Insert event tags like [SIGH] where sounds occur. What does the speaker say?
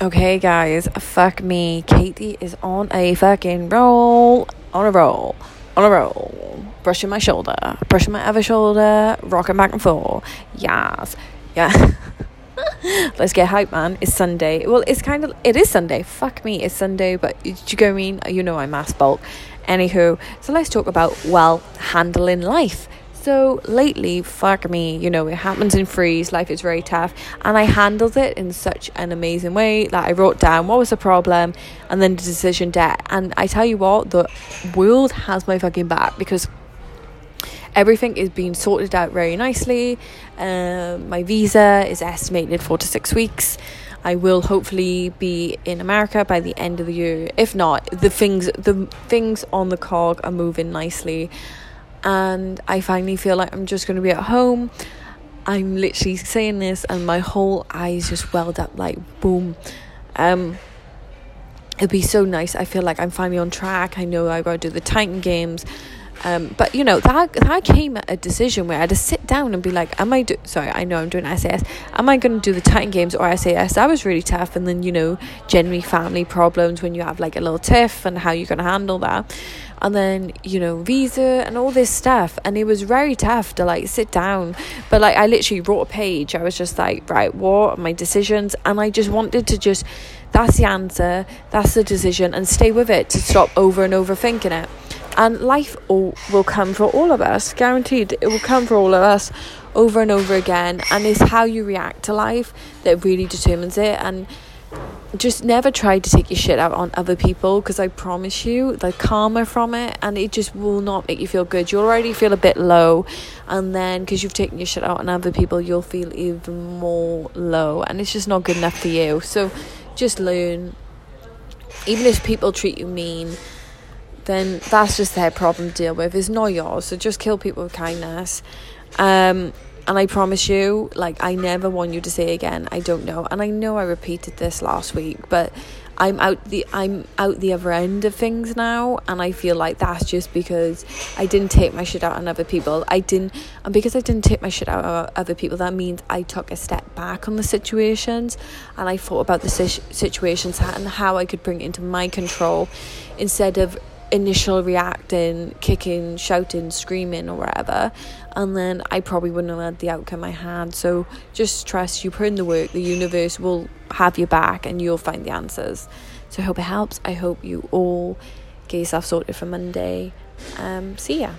Okay, guys, fuck me. Katie is on a fucking roll, on a roll, on a roll. Brushing my shoulder, brushing my other shoulder, rocking back and forth. Yes, yeah. [LAUGHS] Let's get hype, man. It's Sunday. Well, it's kind of, it is Sunday. Fuck me, it's Sunday, but you go mean? You know I'm mass bulk. Anywho, so let's talk about, well, handling life. So lately, fuck me, you know, it happens in freeze, life is very tough, and I handled it in such an amazing way that I wrote down what was the problem and then the decision debt. And I tell you what, the world has my fucking back because everything is being sorted out very nicely. Um, my visa is estimated four to six weeks. I will hopefully be in America by the end of the year. If not, the things the things on the cog are moving nicely and I finally feel like I'm just going to be at home. I'm literally saying this, and my whole eyes just welled up like boom. Um, it'd be so nice. I feel like I'm finally on track. I know I got to do the Titan games. Um, but you know that that came at a decision where I had to sit down and be like, "Am I do?" Sorry, I know I'm doing SAS. Am I going to do the Titan Games or SAS? That was really tough. And then you know, generally family problems when you have like a little tiff and how you're going to handle that and then you know visa and all this stuff and it was very tough to like sit down but like i literally wrote a page i was just like right what are my decisions and i just wanted to just that's the answer that's the decision and stay with it to stop over and over thinking it and life all, will come for all of us guaranteed it will come for all of us over and over again and it's how you react to life that really determines it and just never try to take your shit out on other people because I promise you the karma from it and it just will not make you feel good. You'll already feel a bit low, and then because you've taken your shit out on other people, you'll feel even more low, and it's just not good enough for you. So just learn. Even if people treat you mean, then that's just their problem to deal with. It's not yours. So just kill people with kindness. Um, and I promise you, like, I never want you to say again, I don't know. And I know I repeated this last week, but I'm out the I'm out the other end of things now and I feel like that's just because I didn't take my shit out on other people. I didn't and because I didn't take my shit out on other people that means I took a step back on the situations and I thought about the situations and how I could bring it into my control instead of initial reacting, kicking, shouting, screaming, or whatever, and then I probably wouldn't have had the outcome I had. So just trust you put in the work, the universe will have your back and you'll find the answers. So I hope it helps. I hope you all get yourself sorted for Monday. Um, see ya.